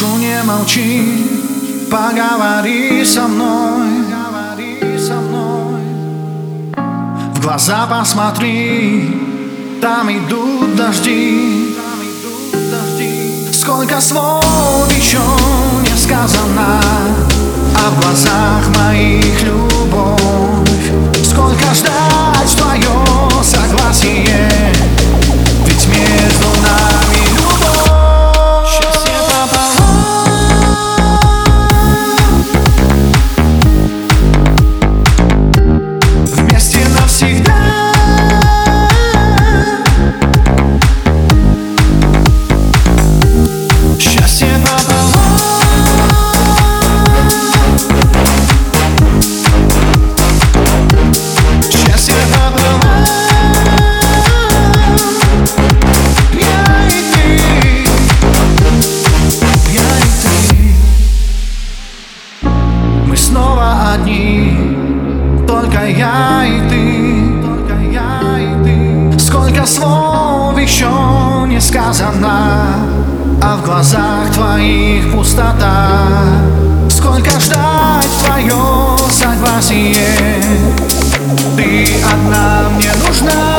Не молчи, поговори со мной. В глаза посмотри, там идут дожди. Сколько слов еще не сказано в глазах моих любовь одни. Только я и ты Только я и ты. Сколько слов еще не сказано А в глазах твоих пустота. Сколько ждать твое согласие? Ты одна мне нужна